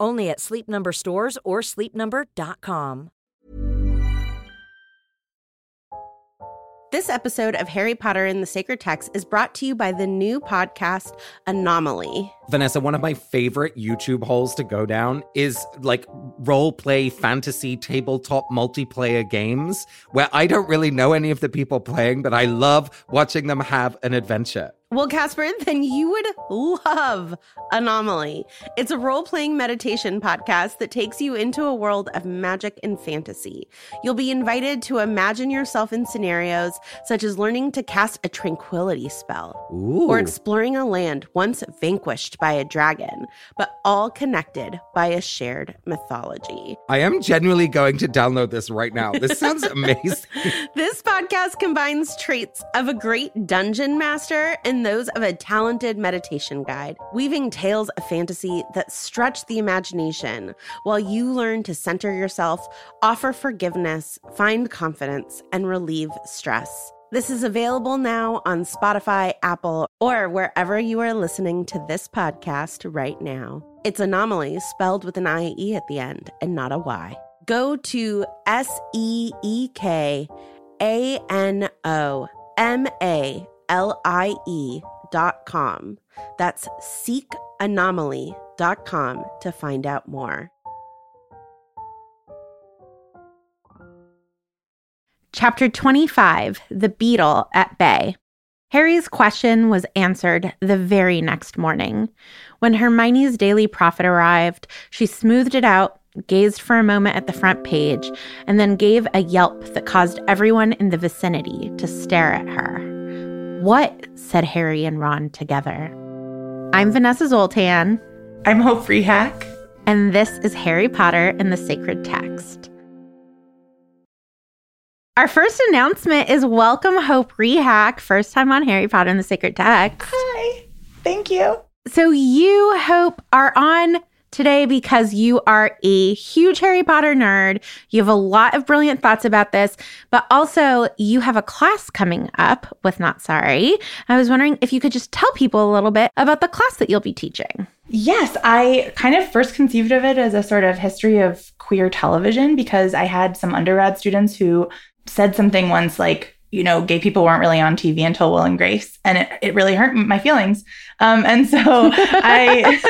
Only at Sleep Number stores or sleepnumber.com. This episode of Harry Potter and the Sacred Text is brought to you by the new podcast Anomalie. Vanessa, one of my favorite YouTube holes to go down is like role play fantasy tabletop multiplayer games where I don't really know any of the people playing, but I love watching them have an adventure. Well, Casper, then you would love Anomalie. It's a role playing meditation podcast that takes you into a world of magic and fantasy. You'll be invited to imagine yourself in scenarios such as learning to cast a tranquility spell Ooh. or exploring a land once vanquished by a dragon, but all connected by a shared mythology. I am genuinely going to download this right now. This sounds amazing. This podcast combines traits of a great dungeon master and those of a talented meditation guide, weaving tales of fantasy that stretch the imagination while you learn to center yourself, offer forgiveness, find confidence, and relieve stress. This is available now on Spotify, Apple, or wherever you are listening to this podcast right now. It's Anomalie spelled with an IE at the end and not a Y. Go to S E E K A N O M A L I E dot com. That's seekanomalie dot com to find out more. Chapter 25 The Beetle at Bay. Harry's question was answered the very next morning. When Hermione's daily prophet arrived, she smoothed it out, gazed for a moment at the front page, and then gave a yelp that caused everyone in the vicinity to stare at her. What? said Harry and Ron together. I'm Vanessa Zoltan, I'm Hope Rehak. and this is Harry Potter and the Sacred Text. Our first announcement is welcome Hope Rehak, first time on Harry Potter and the Sacred Text. Hi. Thank you. So you, Hope, are on today because you are a huge Harry Potter nerd. You have a lot of brilliant thoughts about this, but also you have a class coming up with Not Sorry. I was wondering if you could just tell people a little bit about the class that you'll be teaching. Yes, I kind of first conceived of it as a sort of history of queer television because I had some undergrad students who said something once like, you know, gay people weren't really on TV until Will and Grace, and it, it really hurt my feelings. Um, and so I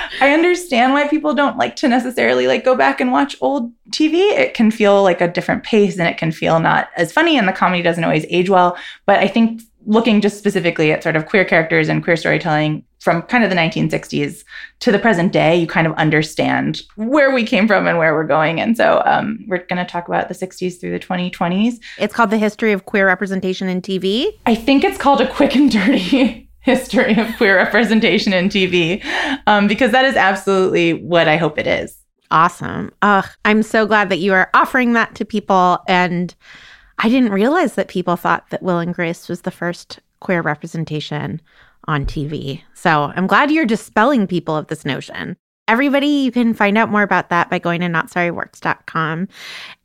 I understand why people don't like to necessarily like go back and watch old TV. It can feel like a different pace, and it can feel not as funny, and the comedy doesn't always age well. But I think looking just specifically at sort of queer characters and queer storytelling from kind of the 1960s to the present day, you kind of understand where we came from and where we're going. And so um, we're going to talk about the 60s through the 2020s. It's called The History of Queer Representation in TV. I think it's called a quick and dirty history of queer representation in TV, um, because that is absolutely what I hope it is. Awesome. Ugh, I'm so glad that you are offering that to people. And I didn't realize that people thought that Will and Grace was the first queer representation on TV. So I'm glad you're dispelling people of this notion. Everybody, you can find out more about that by going to notsorryworks.com.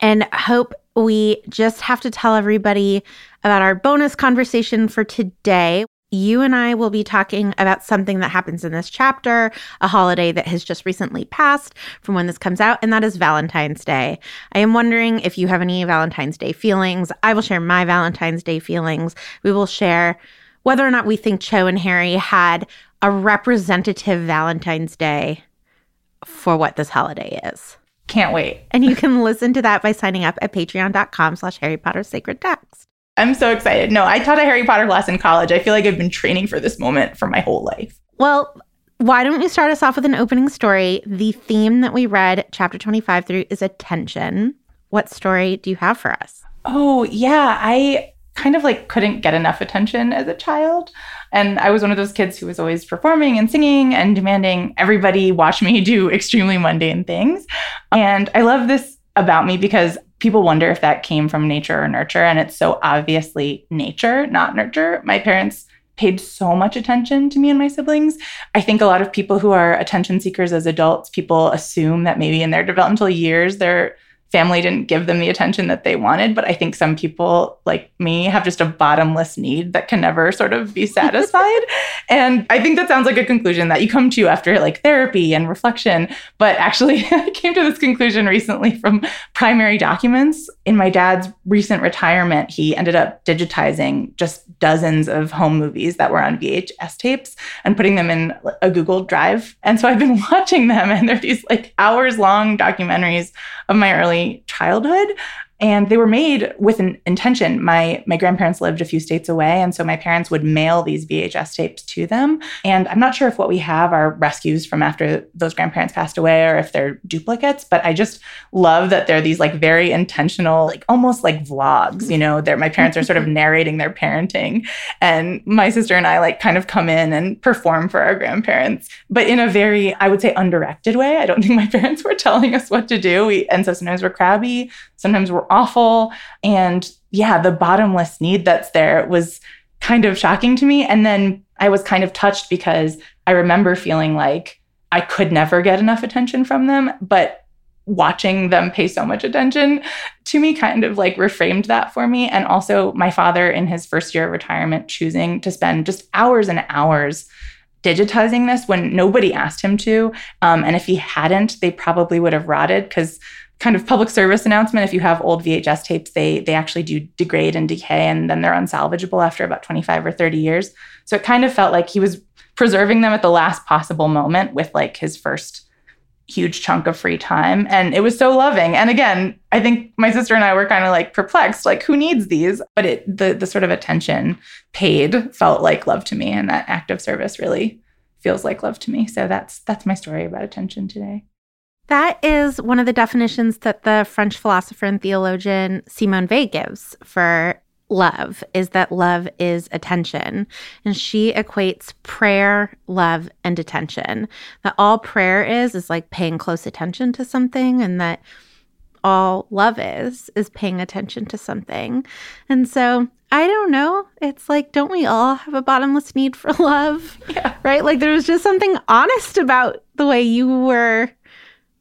And hope we just have to tell everybody about our bonus conversation for today. You and I will be talking about something that happens in this chapter, a holiday that has just recently passed from when this comes out, and that is Valentine's Day. I am wondering if you have any Valentine's Day feelings. I will share my Valentine's Day feelings. We will share whether or not we think Cho and Harry had a representative Valentine's Day for what this holiday is. Can't wait. And you can listen to that by signing up at patreon.com slash Harry Potter Sacred Text. I'm so excited. No, I taught a Harry Potter class in college. I feel like I've been training for this moment for my whole life. Well, why don't you start us off with an opening story? The theme that we read, chapter 25 through, is attention. What story do you have for us? Oh, yeah. I kind of like couldn't get enough attention as a child. And I was one of those kids who was always performing and singing and demanding everybody watch me do extremely mundane things. And I love this about me because people wonder if that came from nature or nurture. And it's so obviously nature, not nurture. My parents paid so much attention to me and my siblings. I think a lot of people who are attention seekers as adults, people assume that maybe in their developmental years, they're family didn't give them the attention that they wanted. But I think some people, like me, have just a bottomless need that can never sort of be satisfied. and I think that sounds like a conclusion that you come to after like therapy and reflection. But actually, I came to this conclusion recently from primary documents. In my dad's recent retirement, he ended up digitizing just dozens of home movies that were on VHS tapes and putting them in a Google Drive. And so I've been watching them, and they're these like hours long documentaries of my early childhood and they were made with an intention. My my grandparents lived a few states away and so my parents would mail these vhs tapes to them. And i'm not sure if what we have are rescues from after those grandparents passed away or if they're duplicates but i just love that they're these like very intentional like almost like vlogs you know they're my parents are sort of narrating their parenting. And my sister and i like kind of come in and perform for our grandparents but in a very i would say undirected way. I don't think my parents were telling us what to do. We and so sometimes we're crabby. Sometimes we're awful. And yeah, the bottomless need that's there was kind of shocking to me. And then I was kind of touched because I remember feeling like I could never get enough attention from them. But watching them pay so much attention to me kind of like reframed that for me. And also, my father, in his first year of retirement, choosing to spend just hours and hours digitizing this when nobody asked him to. Um, and if he hadn't, they probably would have rotted because kind of public service announcement. If you have old VHS tapes they they actually do degrade and decay and then they're unsalvageable after about 25 or 30 years. So it kind of felt like he was preserving them at the last possible moment with like his first huge chunk of free time. And it was so loving. And again i think my sister and i were kind of like perplexed like who needs these? But it the the sort of attention paid felt like love to me. And that act of service really feels like love to me. So that's that's my story about attention today that is one of the definitions that the French philosopher and theologian Simone Weil gives for love is that love is attention. And she equates prayer, love, and attention. That all prayer is is like paying close attention to something and that all love is is paying attention to something. And so I don't know. It's like, don't we all have a bottomless need for love? Yeah. Right? Like there was just something honest about the way you were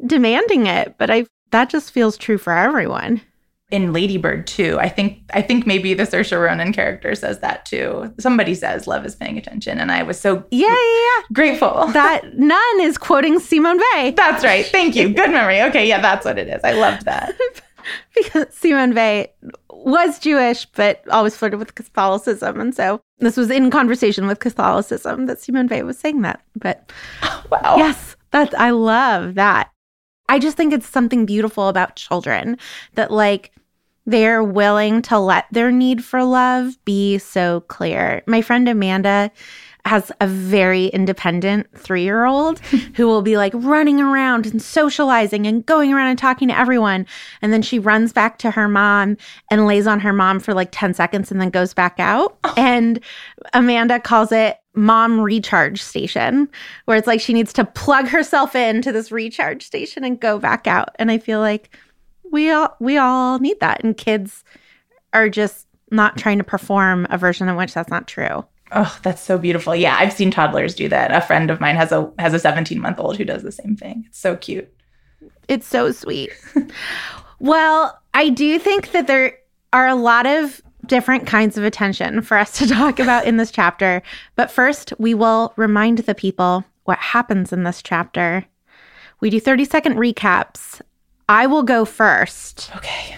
demanding it, but I that just feels true for everyone. In Ladybird too, I think I think maybe the Saoirse Ronan character says that too. Somebody says love is paying attention, and I was so yeah, yeah, yeah. grateful that nun is quoting Simone Weil. That's right. Thank you. Good memory. Okay, yeah, that's what it is. I loved that because Simone Weil was Jewish, but always flirted with Catholicism, and so this was in conversation with Catholicism that Simone Weil was saying that. But wow, yes, that's I love that. I just think it's something beautiful about children that, like, they're willing to let their need for love be so clear. My friend Amanda has a very independent three year old who will be like running around and socializing and going around and talking to everyone. And then she runs back to her mom and lays on her mom for like 10 seconds and then goes back out. Oh. And Amanda calls it mom recharge station, where it's like she needs to plug herself into this recharge station and go back out. And I feel like we all we all need that. And kids are just not trying to perform a version in which that's not true. Oh, that's so beautiful. Yeah, I've seen toddlers do that. A friend of mine has a has a 17 month old who does the same thing. It's so cute. It's so sweet. well, I do think that there are a lot of different kinds of attention for us to talk about in this chapter. But first, we will remind the people what happens in this chapter. We do 30 second recaps. I will go first. Okay.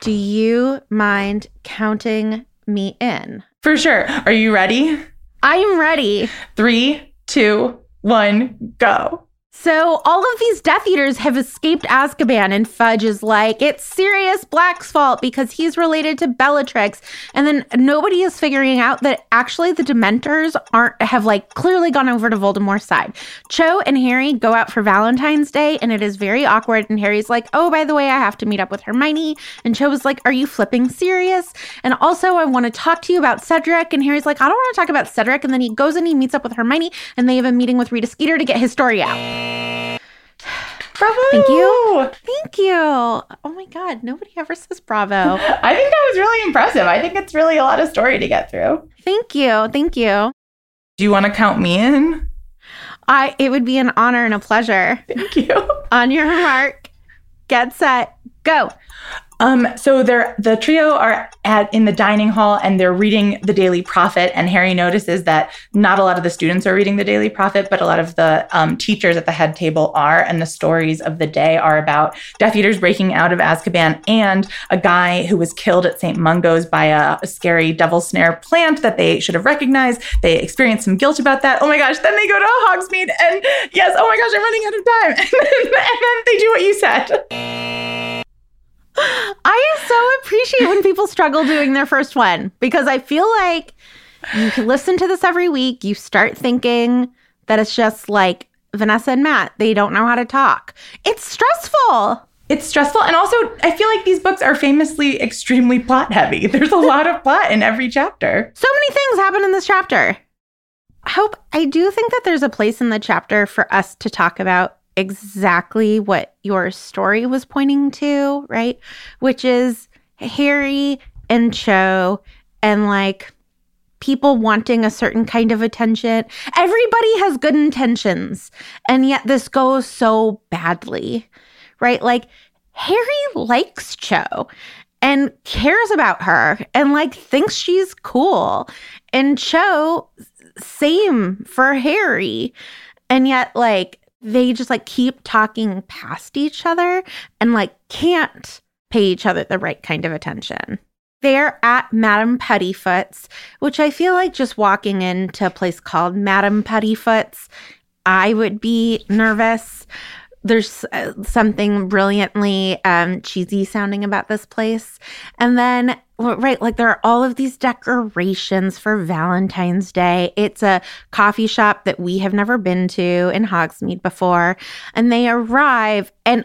Do you mind counting me in? For sure. Are you ready? I am ready. Three, two, one, go. So all of these Death Eaters have escaped Azkaban, and Fudge is like, it's Sirius Black's fault because he's related to Bellatrix. And then nobody is figuring out that actually the Dementors aren't have like clearly gone over to Voldemort's side. Cho and Harry go out for Valentine's Day, and it is very awkward. And Harry's like, oh, by the way, I have to meet up with Hermione. And Cho is like, are you flipping serious? And also, I want to talk to you about Cedric. And Harry's like, I don't want to talk about Cedric. And then he goes and he meets up with Hermione, and they have a meeting with Rita Skeeter to get his story out. Bravo! Thank you. Thank you. Oh my God. Nobody ever says bravo. I think that was really impressive. I think it's really a lot of story to get through. Thank you. Thank you. Do you want to count me in? I it would be an honor and a pleasure. Thank you. On your mark, get set, go. Um, so they're the trio are at in the dining hall and they're reading the Daily Prophet. And Harry notices that not a lot of the students are reading the Daily Prophet, but a lot of the um, teachers at the head table are. And the stories of the day are about Death Eaters breaking out of Azkaban and a guy who was killed at St. Mungo's by a, a scary devil snare plant that they should have recognized. They experience some guilt about that. Oh my gosh! Then they go to Hogsmeade and yes, oh my gosh, I'm running out of time. and, then, and then they do what you said. I so appreciate when people struggle doing their first one because I feel like you can listen to this every week. You start thinking that it's just like Vanessa and Matt, they don't know how to talk. It's stressful. It's stressful. And also, I feel like these books are famously extremely plot heavy. There's a lot of plot in every chapter. So many things happen in this chapter. I hope, I do think that there's a place in the chapter for us to talk about exactly what your story was pointing to, right? Which is Harry and Cho and like people wanting a certain kind of attention. Everybody has good intentions, and yet this goes so badly, right? Like Harry likes Cho and cares about her and like thinks she's cool. And Cho, same for Harry. And yet, like, they just like keep talking past each other and like can't pay each other the right kind of attention. They're at Madame Puddifoot's, which I feel like just walking into a place called Madame Puddifoot's, I would be nervous. There's uh, something brilliantly um, cheesy sounding about this place. And then right like there are all of these decorations for valentine's day it's a coffee shop that we have never been to in hogsmeade before and they arrive and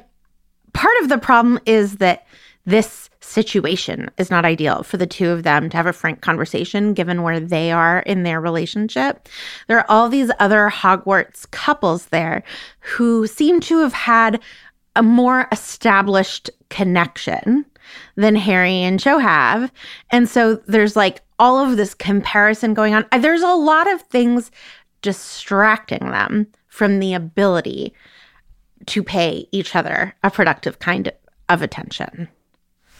part of the problem is that this situation is not ideal for the two of them to have a frank conversation given where they are in their relationship. There are all these other Hogwarts couples there who seem to have had a more established connection than Harry and Cho have. And so there's like all of this comparison going on. There's a lot of things distracting them from the ability to pay each other a productive kind of attention.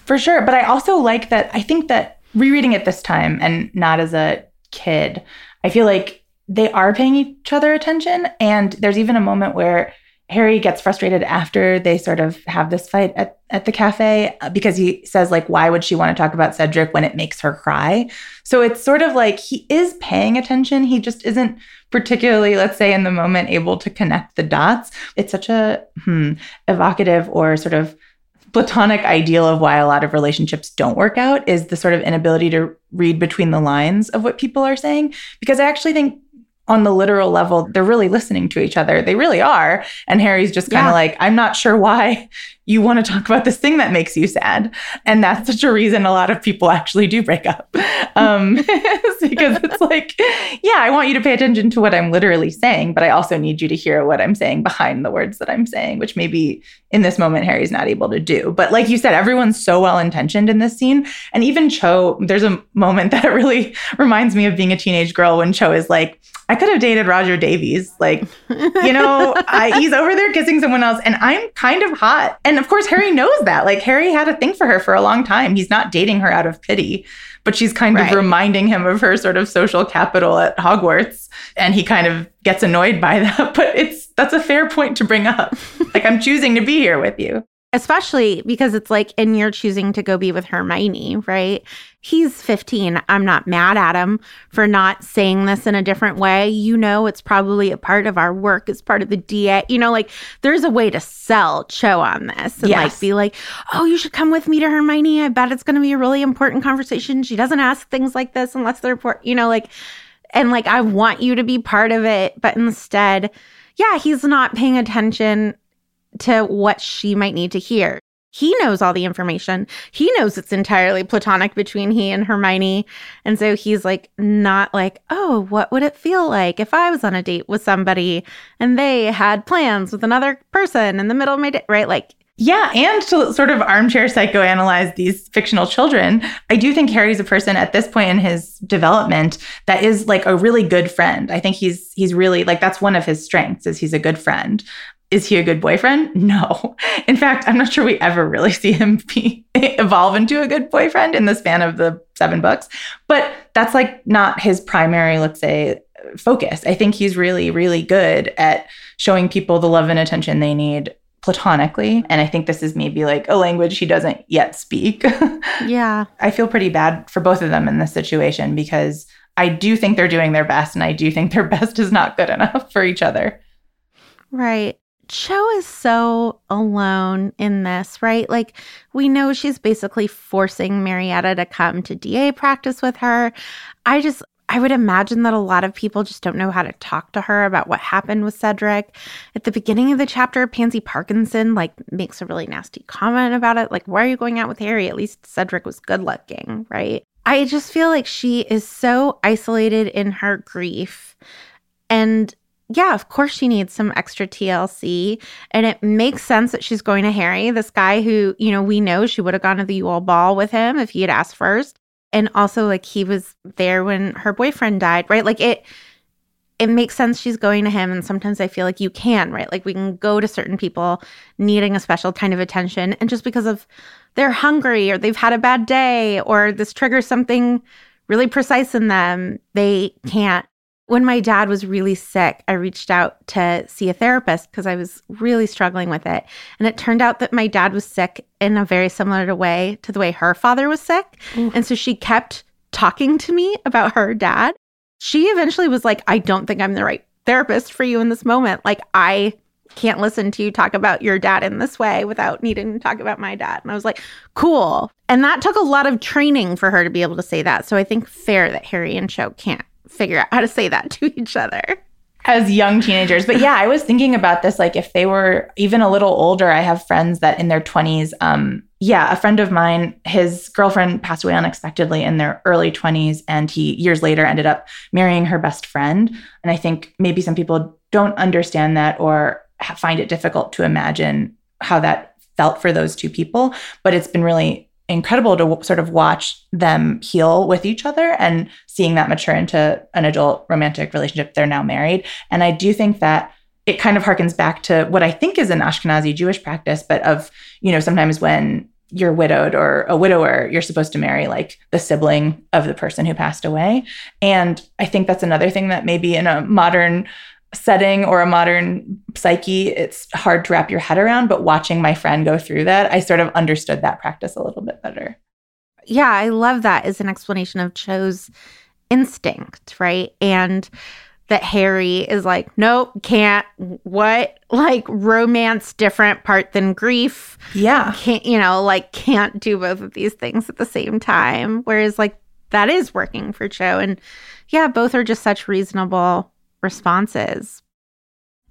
For sure. But I also like that. I think that rereading it this time and not as a kid, I feel like they are paying each other attention. And there's even a moment where Harry gets frustrated after they sort of have this fight at, at the cafe uh, because he says, like, why would she want to talk about Cedric when it makes her cry? So it's sort of like he is paying attention. He just isn't particularly, let's say, in the moment able to connect the dots. It's such a hmm, evocative or sort of platonic ideal of why a lot of relationships don't work out is the sort of inability to read between the lines of what people are saying. Because I actually think on the literal level, they're really listening to each other. They really are. And Harry's just kind of yeah. like, I'm not sure why you want to talk about this thing that makes you sad. And that's such a reason a lot of people actually do break up. Um, because it's like, yeah, I want you to pay attention to what I'm literally saying, but I also need you to hear what I'm saying behind the words that I'm saying, which maybe in this moment Harry's not able to do. But like you said, everyone's so well intentioned in this scene. And even Cho, there's a moment that really reminds me of being a teenage girl when Cho is like, I could have dated Roger Davies. Like, you know, I, he's over there kissing someone else, and I'm kind of hot. And of course, Harry knows that. Like, Harry had a thing for her for a long time. He's not dating her out of pity, but she's kind right. of reminding him of her sort of social capital at Hogwarts. And he kind of gets annoyed by that. But it's that's a fair point to bring up. like, I'm choosing to be here with you. Especially because it's like, and you're choosing to go be with Hermione, right? He's 15. I'm not mad at him for not saying this in a different way. You know, it's probably a part of our work, it's part of the DA. You know, like there's a way to sell Cho on this and Yes. like be like, oh, you should come with me to Hermione. I bet it's going to be a really important conversation. She doesn't ask things like this unless they're important, you know, like, and like, I want you to be part of it. But instead, yeah, he's not paying attention to what she might need to hear. He knows all the information. He knows it's entirely platonic between he and Hermione. And so he's like, not like, oh, what would it feel like if I was on a date with somebody and they had plans with another person in the middle of my day, right? Like, Yeah, and to sort of armchair psychoanalyze these fictional children, I do think Harry's a person at this point in his development that is like a really good friend. I think he's he's really like that's one of his strengths is he's a good friend. Is he a good boyfriend? No. In fact, I'm not sure we ever really see him be evolve into a good boyfriend in the span of the seven books. But that's like not his primary, let's say, focus. I think he's really, really good at showing people the love and attention they need platonically. And I think this is maybe like a language he doesn't yet speak. yeah. I feel pretty bad for both of them in this situation because I do think they're doing their best and I do think their best is not good enough for each other. Right. Cho is so alone in this, right? Like, we know she's basically forcing Marietta to come to DA practice with her. I just, I would imagine that a lot of people just don't know how to talk to her about what happened with Cedric. At the beginning of the chapter, Pansy Parkinson like makes a really nasty comment about it. Like, why are you going out with Harry? At least Cedric was good looking, right? I just feel like she is so isolated in her grief. And yeah, of course she needs some extra TLC. And it makes sense that she's going to Harry, this guy who, you know, we know she would have gone to the Yule Ball with him if he had asked first. And also like he was there when her boyfriend died, right? Like it it makes sense she's going to him. And sometimes I feel like you can, right? Like we can go to certain people needing a special kind of attention. And just because of they're hungry or they've had a bad day or this triggers something really precise in them, they can't when my dad was really sick, I reached out to see a therapist because I was really struggling with it. And it turned out that my dad was sick in a very similar way to the way her father was sick. And so she kept talking to me about her dad. She eventually was like, I don't think I'm the right therapist for you in this moment. Like, I can't listen to you talk about your dad in this way without needing to talk about my dad. And I was like, cool. And that took a lot of training for her to be able to say that. So I think fair that Harry and Cho can't figure out how to say that to each other. As young teenagers. But yeah, I was thinking about this like if they were even a little older, I have friends that in their 20s, um, yeah, a friend of mine, his girlfriend passed away unexpectedly in their early 20s, and he years later ended up marrying her best friend. And I think maybe some people don't understand that or find it difficult to imagine how that felt for those two people. But it's been really incredible to sort of watch them heal with each other and seeing that mature into an adult romantic relationship. They're now married. And I do think that it kind of harkens back to what I think is an Ashkenazi Jewish practice, but of, you know, sometimes when you're widowed or a widower, you're supposed to marry like the sibling of the person who passed away. And I think that's another thing that maybe in a modern setting or a modern psyche, it's hard to wrap your head around. But watching my friend go through that, I sort of understood that practice a little bit better. Yeah, I love that as an explanation of Cho's instinct, right? And that Harry is like, nope, can't. What? Like romance different part than grief. Yeah. Can't, you know, like can't do both of these things at the same time. Whereas like that is working for Cho. And yeah, both are just such reasonable responses.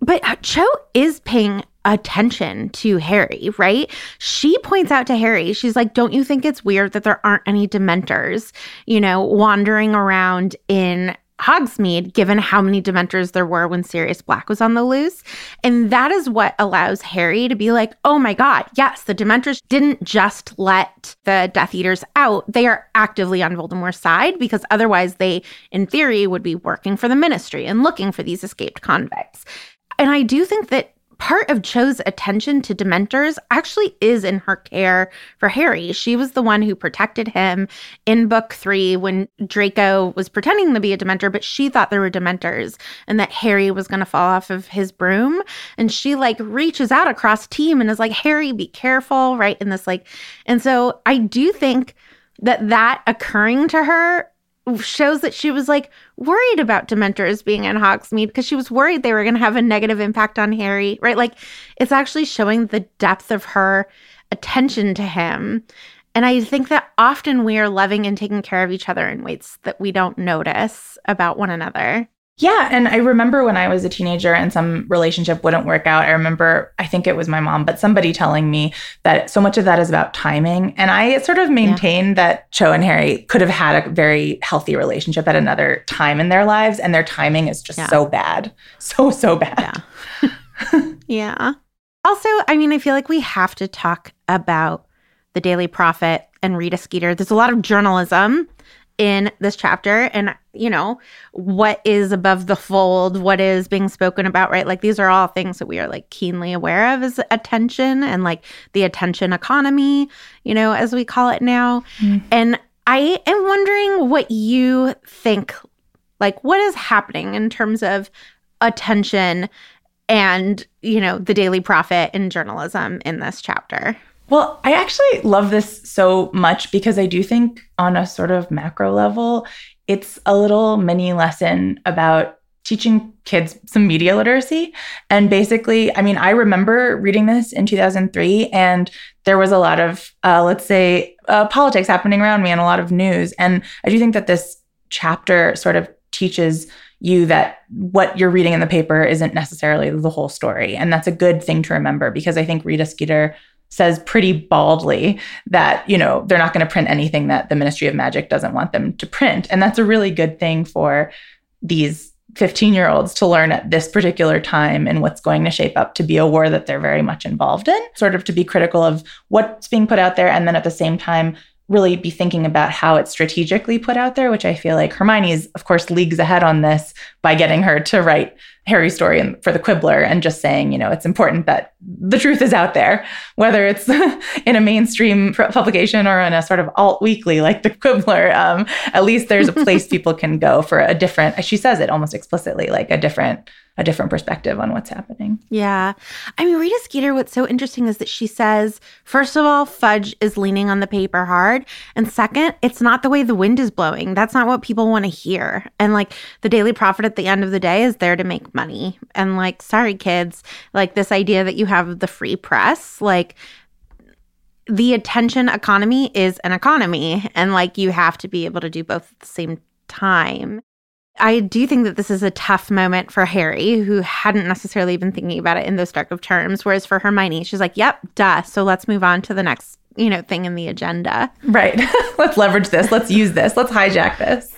But Cho is paying attention to Harry, right? She points out to Harry, she's like, Don't you think it's weird that there aren't any Dementors, you know, wandering around in Hogsmeade, given how many Dementors there were when Sirius Black was on the loose? And that is what allows Harry to be like, Oh my God, yes, the Dementors didn't just let the Death Eaters out. They are actively on Voldemort's side because otherwise they, in theory, would be working for the ministry and looking for these escaped convicts. And I do think that part of Cho's attention to Dementors actually is in her care for Harry. She was the one who protected him in book three when Draco was pretending to be a Dementor, but she thought there were Dementors and that Harry was going to fall off of his broom. And she like reaches out across team and is like, Harry, be careful, right? In this like, and so I do think that that occurring to her shows that she was like worried about dementors being in Hogsmeade because she was worried they were going to have a negative impact on Harry, right? Like it's actually showing the depth of her attention to him. And I think that often we are loving and taking care of each other in ways that we don't notice about one another. Yeah. And I remember when I was a teenager and some relationship wouldn't work out, I remember, I think it was my mom, but somebody telling me that so much of that is about timing. And I sort of maintain yeah. that Cho and Harry could have had a very healthy relationship at another time in their lives. And their timing is just yeah. so bad. So, so bad. Yeah. yeah. Also, I mean, I feel like we have to talk about the Daily Prophet and Rita Skeeter. There's a lot of journalism in this chapter and you know what is above the fold what is being spoken about right? Like these are all things that we are like keenly aware of as attention and like the attention economy you know as we call it now. Mm. and i am wondering what you think like what is happening in terms of attention and you know the daily prophet in journalism in this chapter? Well, I actually love this so much because I do think, on a sort of macro level, it's a little mini lesson about teaching kids some media literacy. And basically, I mean, I remember reading this in 2003, and there was a lot of, uh, let's say, uh, politics happening around me and a lot of news. And I do think that this chapter sort of teaches you that what you're reading in the paper isn't necessarily the whole story. And that's a good thing to remember because I think Rita Skeeter says pretty baldly that, you know, they're not going to print anything that the Ministry of Magic doesn't want them to print. And that's a really good thing for these 15 year olds to learn at this particular time and what's going to shape up to be a war that they're very much involved in, sort of to be critical of what's being put out there. And then at the same time, really be thinking about how it's strategically put out there, which I feel like Hermione is, of course, leagues ahead on this by getting her to write Harry's story for the Quibbler and just saying, you know, it's important that the truth is out there, whether it's in a mainstream publication or in a sort of alt weekly like the Quibbler. Um, at least there's a place people can go for a different. She says it almost explicitly, like a different a different perspective on what's happening. Yeah. I mean, Rita Skeeter, what's so interesting is that she says, first of all, Fudge is leaning on the paper hard. And second, it's not the way the wind is blowing. That's not what people want to hear. And like the Daily Prophet at the end of the day is there to make money. And like, sorry, kids, like this idea that you have the free press, like, the attention economy is an economy and like you have to be able to do both at the same time. I do think that this is a tough moment for Harry, who hadn't necessarily been thinking about it in those dark of terms. Whereas for Hermione, she's like, yep, duh. So let's move on to the next, you know, thing in the agenda. Right. let's leverage this. Let's use this. Let's hijack this.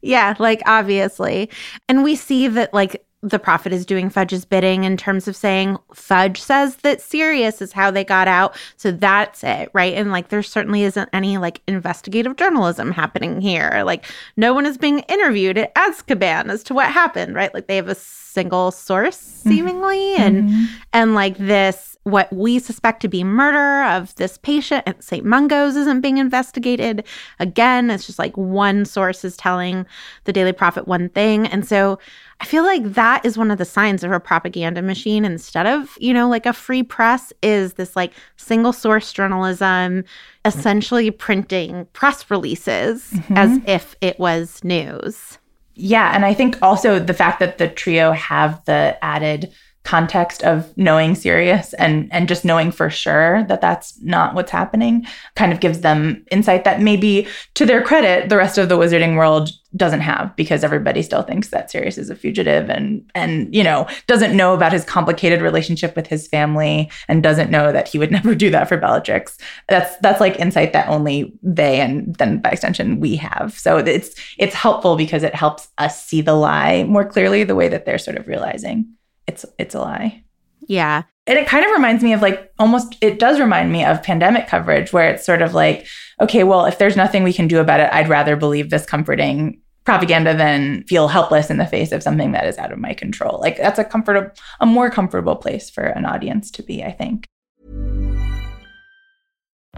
Yeah, like obviously. And we see that like the prophet is doing Fudge's bidding in terms of saying Fudge says that Sirius is how they got out. So that's it, right? And like there certainly isn't any like investigative journalism happening here. Like no one is being interviewed at Azkaban as to what happened, right? Like they have a single source mm-hmm. seemingly mm-hmm. and mm-hmm. and like this what we suspect to be murder of this patient at St. Mungo's isn't being investigated. Again, it's just like one source is telling the Daily Prophet one thing. And so I feel like that is one of the signs of a propaganda machine instead of, you know, like a free press is this like single source journalism, essentially printing press releases mm-hmm. as if it was news. Yeah. And I think also the fact that the trio have the added context of knowing Sirius and and just knowing for sure that that's not what's happening kind of gives them insight that maybe to their credit the rest of the wizarding world doesn't have because everybody still thinks that Sirius is a fugitive and and you know doesn't know about his complicated relationship with his family and doesn't know that he would never do that for Bellatrix. That's that's like insight that only they and then by extension we have. So it's it's helpful because it helps us see the lie more clearly the way that they're sort of realizing it's it's a lie. Yeah. And it kind of reminds me of like almost it does remind me of pandemic coverage where it's sort of like, okay, well, if there's nothing we can do about it, I'd rather believe this comforting propaganda than feel helpless in the face of something that is out of my control. Like that's a comfortable a more comfortable place for an audience to be, I think.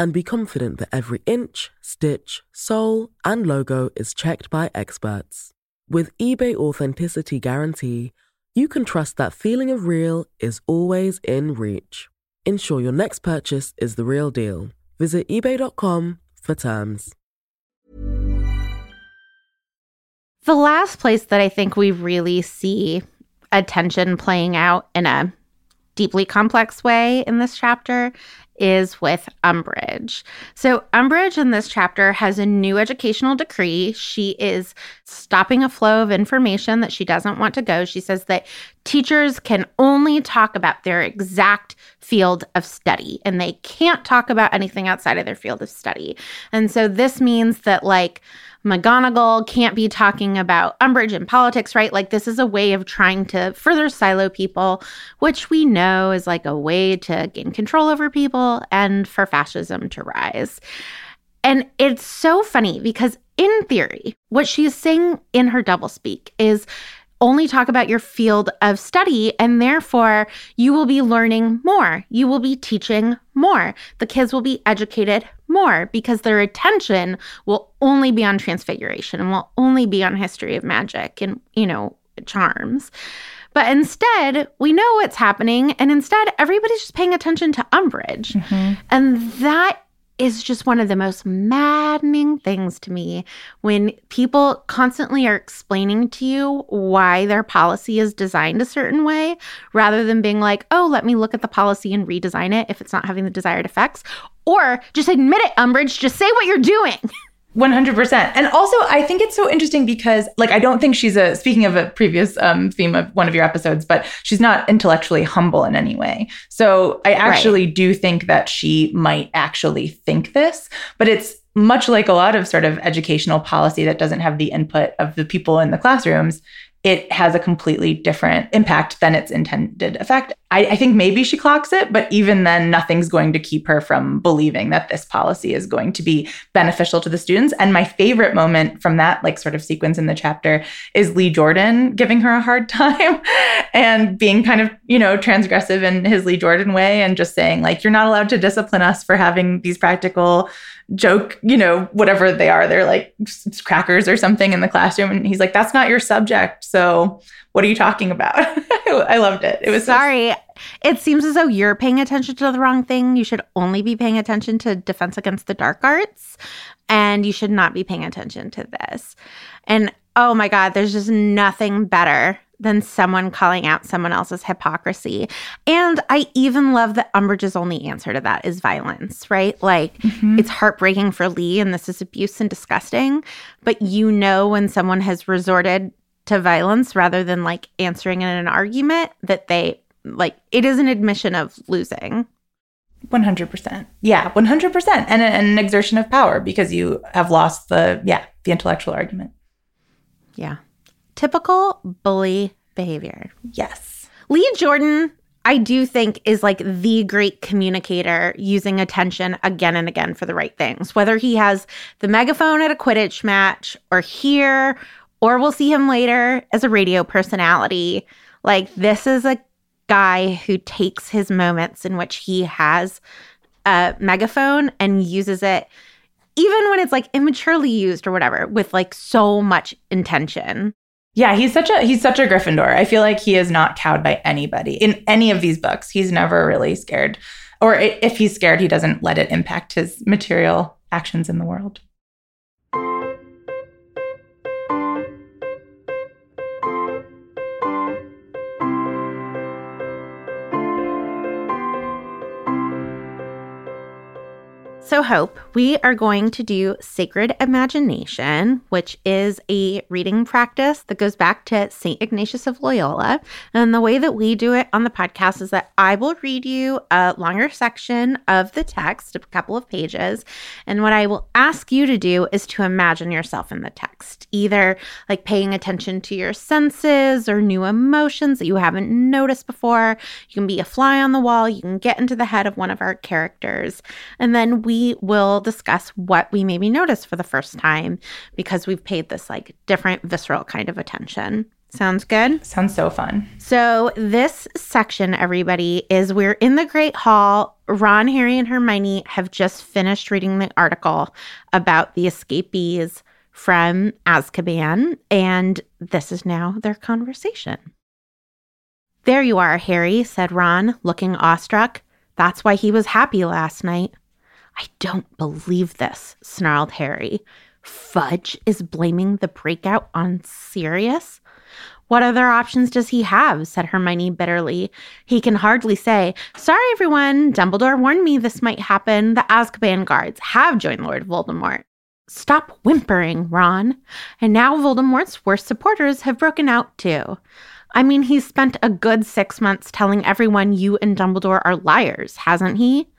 and be confident that every inch, stitch, sole, and logo is checked by experts. With eBay Authenticity Guarantee, you can trust that feeling of real is always in reach. Ensure your next purchase is the real deal. Visit eBay.com for terms. The last place that I think we really see attention playing out in a deeply complex way in this chapter is with Umbridge. So, Umbridge in this chapter has a new educational decree. She is stopping a flow of information that she doesn't want to go. She says that teachers can only talk about their exact field of study and they can't talk about anything outside of their field of study. And so, this means that, like, McGonagall can't be talking about Umbridge and politics, right? Like, this is a way of trying to further silo people, which we know is like a way to gain control over people and for fascism to rise. And it's so funny because, in theory, what she's saying in her doublespeak is only talk about your field of study, and therefore you will be learning more. You will be teaching more. The kids will be educated more because their attention will only be on transfiguration and will only be on history of magic and, you know, charms. But instead, we know what's happening, and instead, everybody's just paying attention to Umbridge. Mm-hmm. And that is just one of the most maddening things to me when people constantly are explaining to you why their policy is designed a certain way rather than being like, oh, let me look at the policy and redesign it if it's not having the desired effects. Or just admit it, Umbridge, just say what you're doing. 100%. And also, I think it's so interesting because, like, I don't think she's a, speaking of a previous um, theme of one of your episodes, but she's not intellectually humble in any way. So I actually right. do think that she might actually think this, but it's much like a lot of sort of educational policy that doesn't have the input of the people in the classrooms it has a completely different impact than its intended effect. I, I, think maybe she clocks it, but even then, nothing's going to keep her from believing that this policy is going to be beneficial to the students. And my favorite moment from that, like, sort of sequence in the chapter is Lee Jordan giving her a hard time and being kind of, you know, transgressive in his Lee Jordan way and just saying, like, you're not allowed to discipline us for having these practical joke, you know, whatever they are. They're like crackers or something in the classroom. And he's like, that's not your subject. So what are you talking about? I loved it. It was sorry. So- it seems as though you're paying attention to the wrong thing. You should only be paying attention to Defense Against the Dark Arts, and you should not be paying attention to this. And oh my God, there's just nothing better than someone calling out someone else's hypocrisy. And I even love that Umbridge's only answer to that is violence, right? Like mm-hmm. it's heartbreaking for Lee and this is abuse and disgusting, but you know when someone has resorted to violence rather than like answering in an argument that they like it is an admission of losing. 100%. Yeah, 100%. And an exertion of power because you have lost the yeah, the intellectual argument. Yeah typical bully behavior. Yes. Lee Jordan I do think is like the great communicator using attention again and again for the right things. Whether he has the megaphone at a Quidditch match or here, or we'll see him later as a radio personality. Like, this is a guy who takes his moments in which he has a megaphone and uses it even when it's like immaturely used or whatever with like so much intention. Yeah, he's such a he's such a Gryffindor. I feel like he is not cowed by anybody in any of these books. He's never really scared, or if he's scared, he doesn't let it impact his material actions in the world. So, Hope, we are going to do Sacred Imagination, which is a reading practice that goes back to St. Ignatius of Loyola. And the way that we do it on the podcast is that I will read you a longer section of the text, a couple of pages. And what I will ask you to do is to imagine yourself in the text, either like paying attention to your senses or new emotions that you haven't noticed before. You can be a fly on the wall, you can get into the head of one of our characters. And then we will discuss what we maybe noticed for the first mm-hmm. time because we've paid this like different visceral kind of attention. Sounds good? Sounds so fun. So, this section, everybody, is we're in the Great Hall. Ron, Harry, and Hermione have just finished reading the article about the escapees from Azkaban, and this is now their conversation. There you are, Harry, said Ron, looking awestruck. That's why he was happy last night. I don't believe this, snarled Harry. Fudge is blaming the breakout on Sirius? What other options does he have? said Hermione bitterly. He can hardly say, Sorry, everyone. Dumbledore warned me this might happen. The Azkaban guards have joined Lord Voldemort. Stop whimpering, Ron. And now Voldemort's worst supporters have broken out too. I mean, he's spent a good six months telling everyone you and Dumbledore are liars, hasn't he?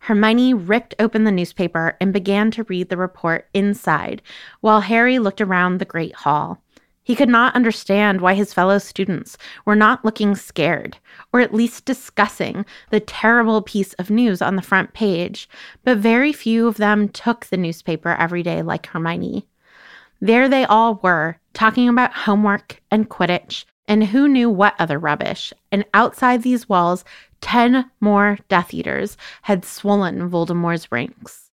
Hermione ripped open the newspaper and began to read the report inside, while Harry looked around the great hall. He could not understand why his fellow students were not looking scared, or at least discussing the terrible piece of news on the front page, but very few of them took the newspaper every day like Hermione. There they all were, talking about homework and Quidditch and who knew what other rubbish. And outside these walls, 10 more Death Eaters had swollen Voldemort's ranks.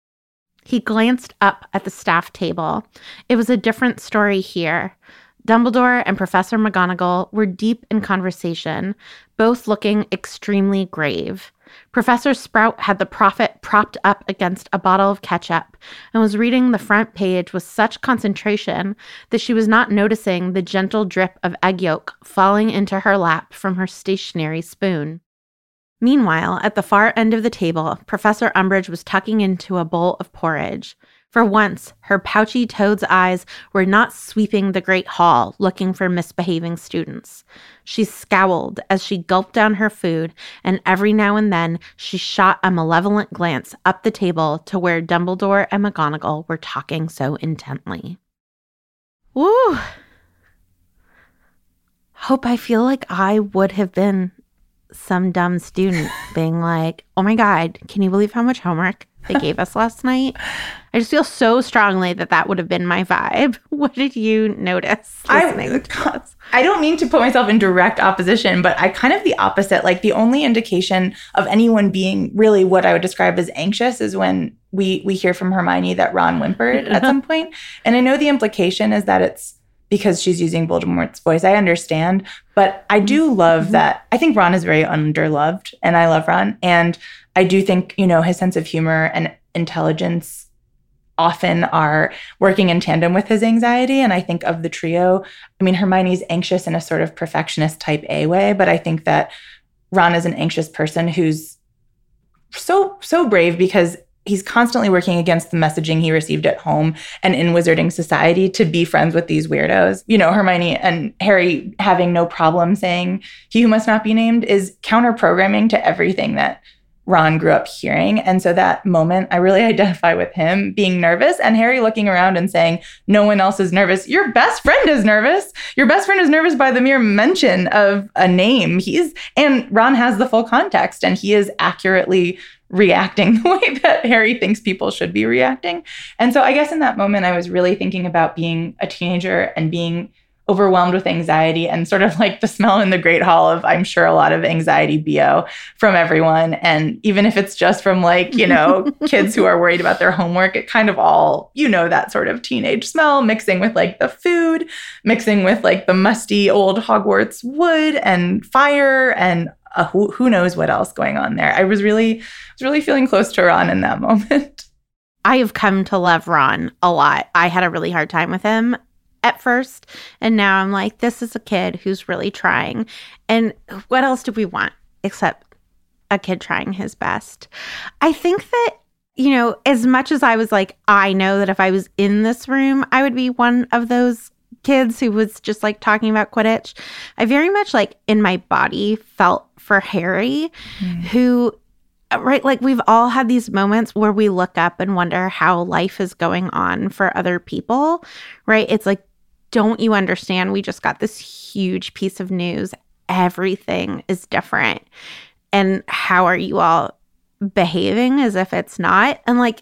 He glanced up at the staff table. It was a different story here. Dumbledore and Professor McGonagall were deep in conversation, both looking extremely grave. Professor Sprout had the prophet propped up against a bottle of ketchup and was reading the front page with such concentration that she was not noticing the gentle drip of egg yolk falling into her lap from her stationary spoon. Meanwhile, at the far end of the table, Professor Umbridge was tucking into a bowl of porridge. For once, her pouchy toad's eyes were not sweeping the great hall looking for misbehaving students. She scowled as she gulped down her food, and every now and then she shot a malevolent glance up the table to where Dumbledore and McGonagall were talking so intently. Woo! Hope I feel like I would have been some dumb student being like, oh my God, can you believe how much homework they gave us last night? I just feel so strongly that that would have been my vibe. What did you notice I, I don't mean to put myself in direct opposition, but I kind of the opposite. Like the only indication of anyone being really what I would describe as anxious is when we we hear from Hermione that Ron whimpered at some point. And I know the implication is that it's because she's using Voldemort's voice. I understand, but I do love mm-hmm. that. I think Ron is very underloved, and I love Ron. And I do think, you know, his sense of humor and intelligence often are working in tandem with his anxiety. And I think of the trio, I mean, Hermione's anxious in a sort of perfectionist type A way, but I think that Ron is an anxious person who's so, so brave because he's constantly working against the messaging he received at home and in wizarding society to be friends with these weirdos. You know, Hermione and Harry having no problem saying he who must not be named is counter programming to everything that Ron grew up hearing. And so that moment, I really identify with him being nervous and Harry looking around and saying, No one else is nervous. Your best friend is nervous. Your best friend is nervous by the mere mention of a name. He's, and Ron has the full context and he is accurately reacting the way that Harry thinks people should be reacting. And so I guess in that moment, I was really thinking about being a teenager and being overwhelmed with anxiety and sort of like the smell in the great hall of i'm sure a lot of anxiety bo from everyone and even if it's just from like you know kids who are worried about their homework it kind of all you know that sort of teenage smell mixing with like the food mixing with like the musty old hogwarts wood and fire and who, who knows what else going on there i was really was really feeling close to ron in that moment I have come to love Ron a lot. I had a really hard time with him at first. And now I'm like, this is a kid who's really trying. And what else do we want except a kid trying his best? I think that, you know, as much as I was like, I know that if I was in this room, I would be one of those kids who was just like talking about Quidditch. I very much like in my body felt for Harry, mm. who right like we've all had these moments where we look up and wonder how life is going on for other people right it's like don't you understand? We just got this huge piece of news. Everything is different. And how are you all behaving as if it's not? And like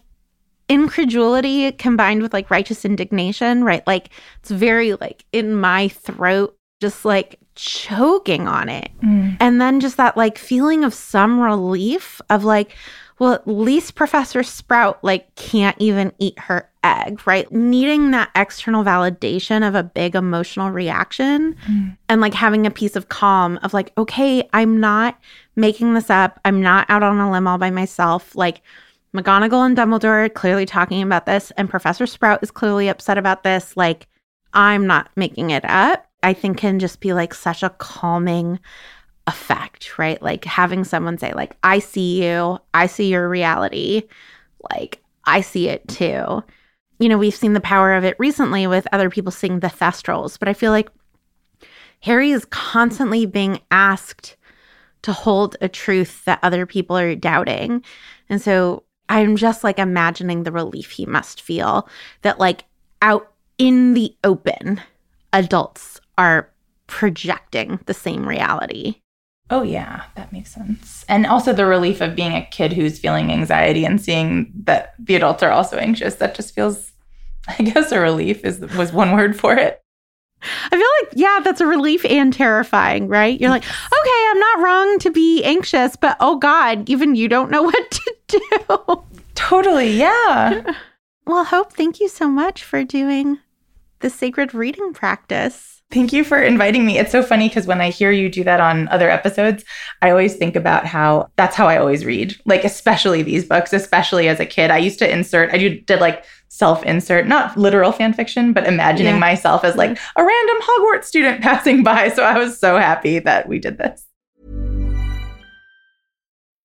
incredulity combined with like righteous indignation, right? Like it's very like in my throat, just like choking on it. Mm. And then just that like feeling of some relief of like, well, at least Professor Sprout like can't even eat her egg, right? Needing that external validation of a big emotional reaction mm. and like having a piece of calm of like, okay, I'm not making this up. I'm not out on a limb all by myself. Like McGonagall and Dumbledore are clearly talking about this, and Professor Sprout is clearly upset about this. Like, I'm not making it up. I think can just be like such a calming effect, right? Like having someone say, like, I see you, I see your reality, like, I see it too you know, we've seen the power of it recently with other people seeing the Thestrals, but I feel like Harry is constantly being asked to hold a truth that other people are doubting. And so I'm just like imagining the relief he must feel that, like, out in the open, adults are projecting the same reality. Oh, yeah, that makes sense. And also the relief of being a kid who's feeling anxiety and seeing that the adults are also anxious. That just feels, I guess, a relief is was one word for it. I feel like, yeah, that's a relief and terrifying, right? You're like, okay, I'm not wrong to be anxious, but oh God, even you don't know what to do. Totally, yeah. well, Hope, thank you so much for doing the sacred reading practice. Thank you for inviting me. It's so funny because when I hear you do that on other episodes, I always think about how that's how I always read, like, especially these books, especially as a kid. I used to insert, I did, did like self insert, not literal fan fiction, but imagining yeah. myself as like a random Hogwarts student passing by. So I was so happy that we did this.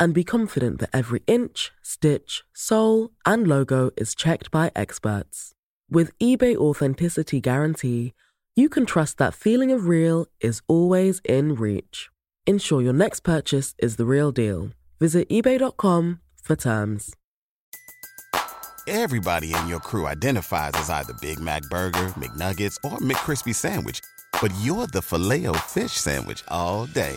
and be confident that every inch, stitch, sole, and logo is checked by experts. With eBay Authenticity Guarantee, you can trust that feeling of real is always in reach. Ensure your next purchase is the real deal. Visit eBay.com for terms. Everybody in your crew identifies as either Big Mac Burger, McNuggets, or McCrispy Sandwich, but you're the Filet-O-Fish Sandwich all day.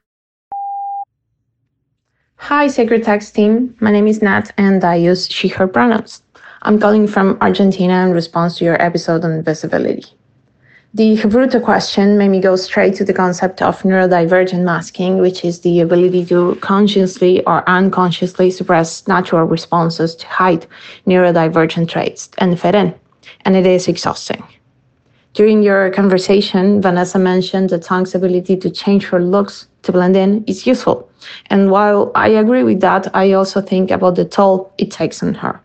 Hi, Sacred Text team. My name is Nat and I use she, her pronouns. I'm calling from Argentina in response to your episode on visibility. The Gebrutte question made me go straight to the concept of neurodivergent masking, which is the ability to consciously or unconsciously suppress natural responses to hide neurodivergent traits and fit in. And it is exhausting. During your conversation, Vanessa mentioned the Tonks' ability to change her looks to blend in is useful. And while I agree with that, I also think about the toll it takes on her.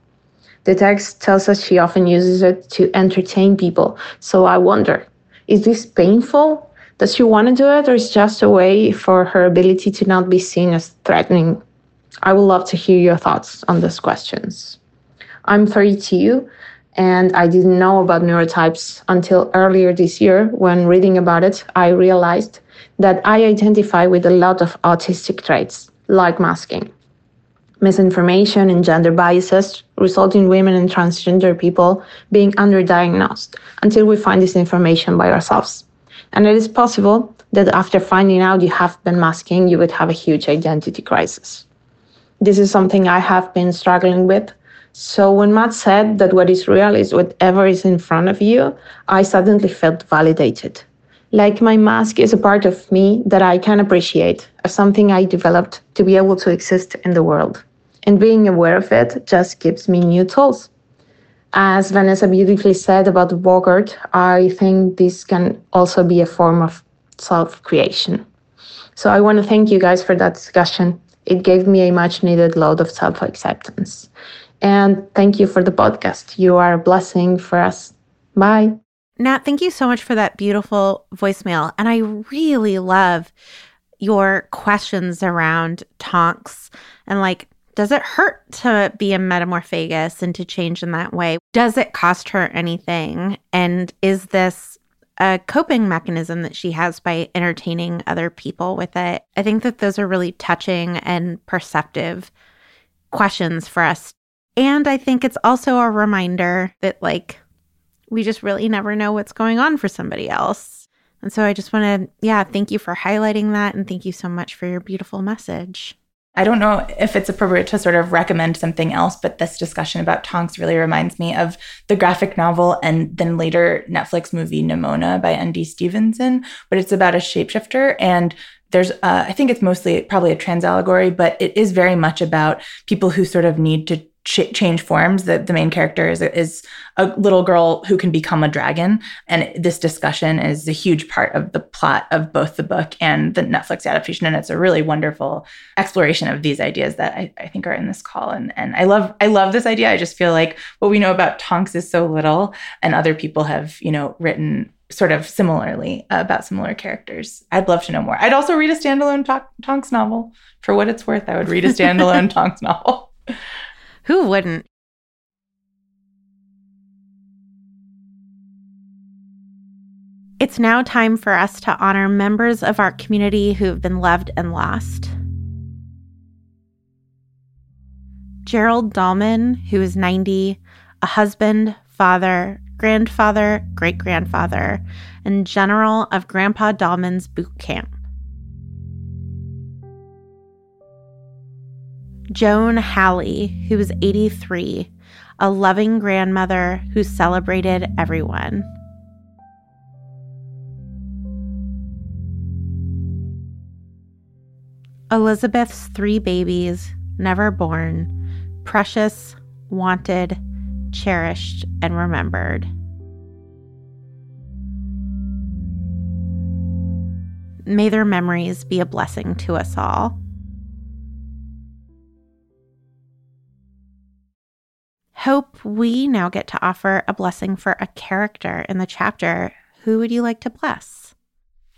The text tells us she often uses it to entertain people. So I wonder is this painful? Does she want to do it, or is just a way for her ability to not be seen as threatening? I would love to hear your thoughts on these questions. I'm 32 and I didn't know about neurotypes until earlier this year. When reading about it, I realized that I identify with a lot of autistic traits, like masking. Misinformation and gender biases result in women and transgender people being underdiagnosed until we find this information by ourselves. And it is possible that after finding out you have been masking, you would have a huge identity crisis. This is something I have been struggling with. So when Matt said that what is real is whatever is in front of you, I suddenly felt validated. Like my mask is a part of me that I can appreciate as something I developed to be able to exist in the world. And being aware of it just gives me new tools. As Vanessa beautifully said about Bogart, I think this can also be a form of self creation. So I want to thank you guys for that discussion. It gave me a much needed load of self acceptance. And thank you for the podcast. You are a blessing for us. Bye. Nat, thank you so much for that beautiful voicemail. And I really love your questions around Tonks and like, does it hurt to be a Metamorphmagus and to change in that way? Does it cost her anything? And is this a coping mechanism that she has by entertaining other people with it? I think that those are really touching and perceptive questions for us. And I think it's also a reminder that, like, we just really never know what's going on for somebody else. And so I just want to, yeah, thank you for highlighting that. And thank you so much for your beautiful message. I don't know if it's appropriate to sort of recommend something else, but this discussion about Tonks really reminds me of the graphic novel and then later Netflix movie Nimona by N.D. Stevenson. But it's about a shapeshifter and there's uh, i think it's mostly probably a trans allegory but it is very much about people who sort of need to ch- change forms. The, the main character is, is a little girl who can become a dragon. And this discussion is a huge part of the plot of both the book and the Netflix adaptation. And it's a really wonderful exploration of these ideas that I, I think are in this call. And, and I love I love this idea. I just feel like what we know about Tonks is so little, and other people have, you know, written sort of similarly uh, about similar characters. I'd love to know more. I'd also read a standalone Tonks novel. For what it's worth, I would read a standalone Tonks novel. Who wouldn't? It's now time for us to honor members of our community who have been loved and lost. Gerald Dahlman, who is 90, a husband, father, grandfather, great grandfather, and general of Grandpa Dahlman's boot camp. Joan Halley, who was 83, a loving grandmother who celebrated everyone. Elizabeth's three babies, never born, precious, wanted, cherished, and remembered. May their memories be a blessing to us all. Hope we now get to offer a blessing for a character in the chapter. Who would you like to bless?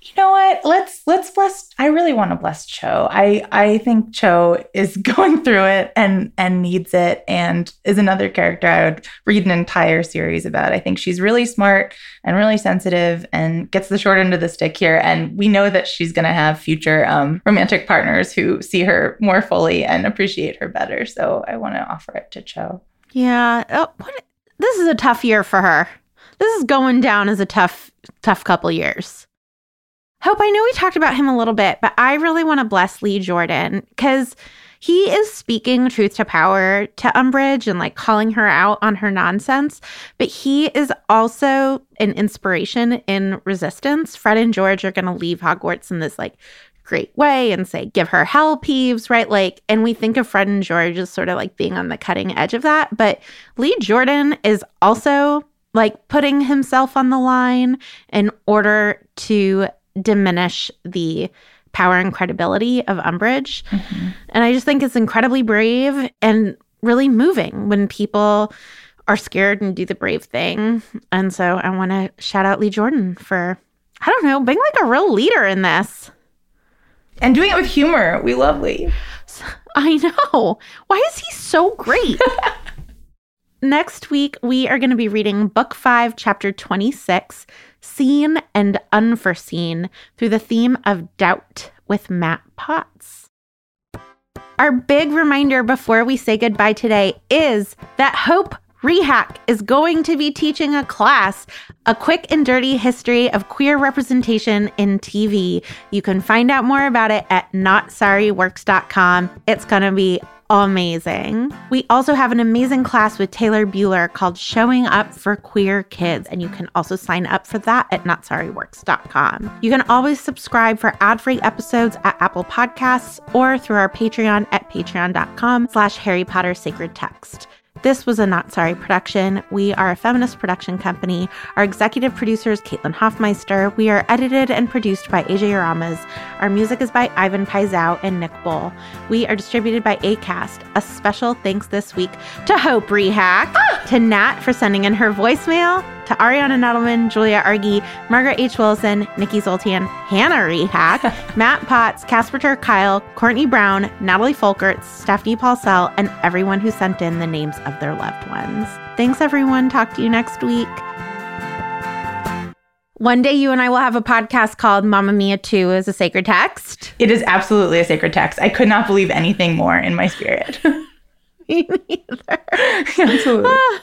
You know what? Let's let's bless I really want to bless Cho. I I think Cho is going through it and and needs it and is another character I would read an entire series about. I think she's really smart and really sensitive and gets the short end of the stick here and we know that she's going to have future um, romantic partners who see her more fully and appreciate her better. So I want to offer it to Cho. Yeah. Oh, what, this is a tough year for her. This is going down as a tough, tough couple years. Hope, I know we talked about him a little bit, but I really want to bless Lee Jordan because he is speaking truth to power to Umbridge and like calling her out on her nonsense, but he is also an inspiration in resistance. Fred and George are going to leave Hogwarts in this like great way and say, give her hell peeves, right? Like, and we think of Fred and George as sort of like being on the cutting edge of that. But Lee Jordan is also like putting himself on the line in order to diminish the power and credibility of Umbridge. Mm-hmm. And I just think it's incredibly brave and really moving when people are scared and do the brave thing. And so I want to shout out Lee Jordan for, I don't know, being like a real leader in this. And doing it with humor. We love Lee. I know. Why is he so great? Next week, we are going to be reading Book 5, Chapter 26 Seen and Unforeseen through the theme of doubt with Matt Potts. Our big reminder before we say goodbye today is that Hope Rehak is going to be teaching a class, a quick and dirty history of queer representation in TV. You can find out more about it at notsorryworks.com. It's going to be amazing. We also have an amazing class with Taylor Bueller called Showing Up for Queer Kids, and you can also sign up for that at notsorryworks.com. You can always subscribe for ad-free episodes at Apple Podcasts or through our Patreon at patreon.com slash Harry Potter Sacred Text. This was a Not Sorry production. We are a feminist production company. Our executive producer is Caitlin Hoffmeister. We are edited and produced by AJ Aramas. Our music is by Ivan Paisau and Nick Bull. We are distributed by ACAST. A special thanks this week to Hope Rehak, ah! to Nat for sending in her voicemail, to Ariana Nedelman, Julia Argy, Margaret H. Wilson, Nikki Zoltan, Hannah Rehak, Matt Potts, Casper ter Kuile, Courtney Brown, Natalie Folkerts, Stephanie Paulsell, and everyone who sent in the names of their loved ones. Thanks, everyone. Talk to you next week. One day you and I will have a podcast called Mamma Mia 2 is a sacred text. It is absolutely a sacred text. I could not believe anything more in my spirit. Me neither. absolutely. Ah.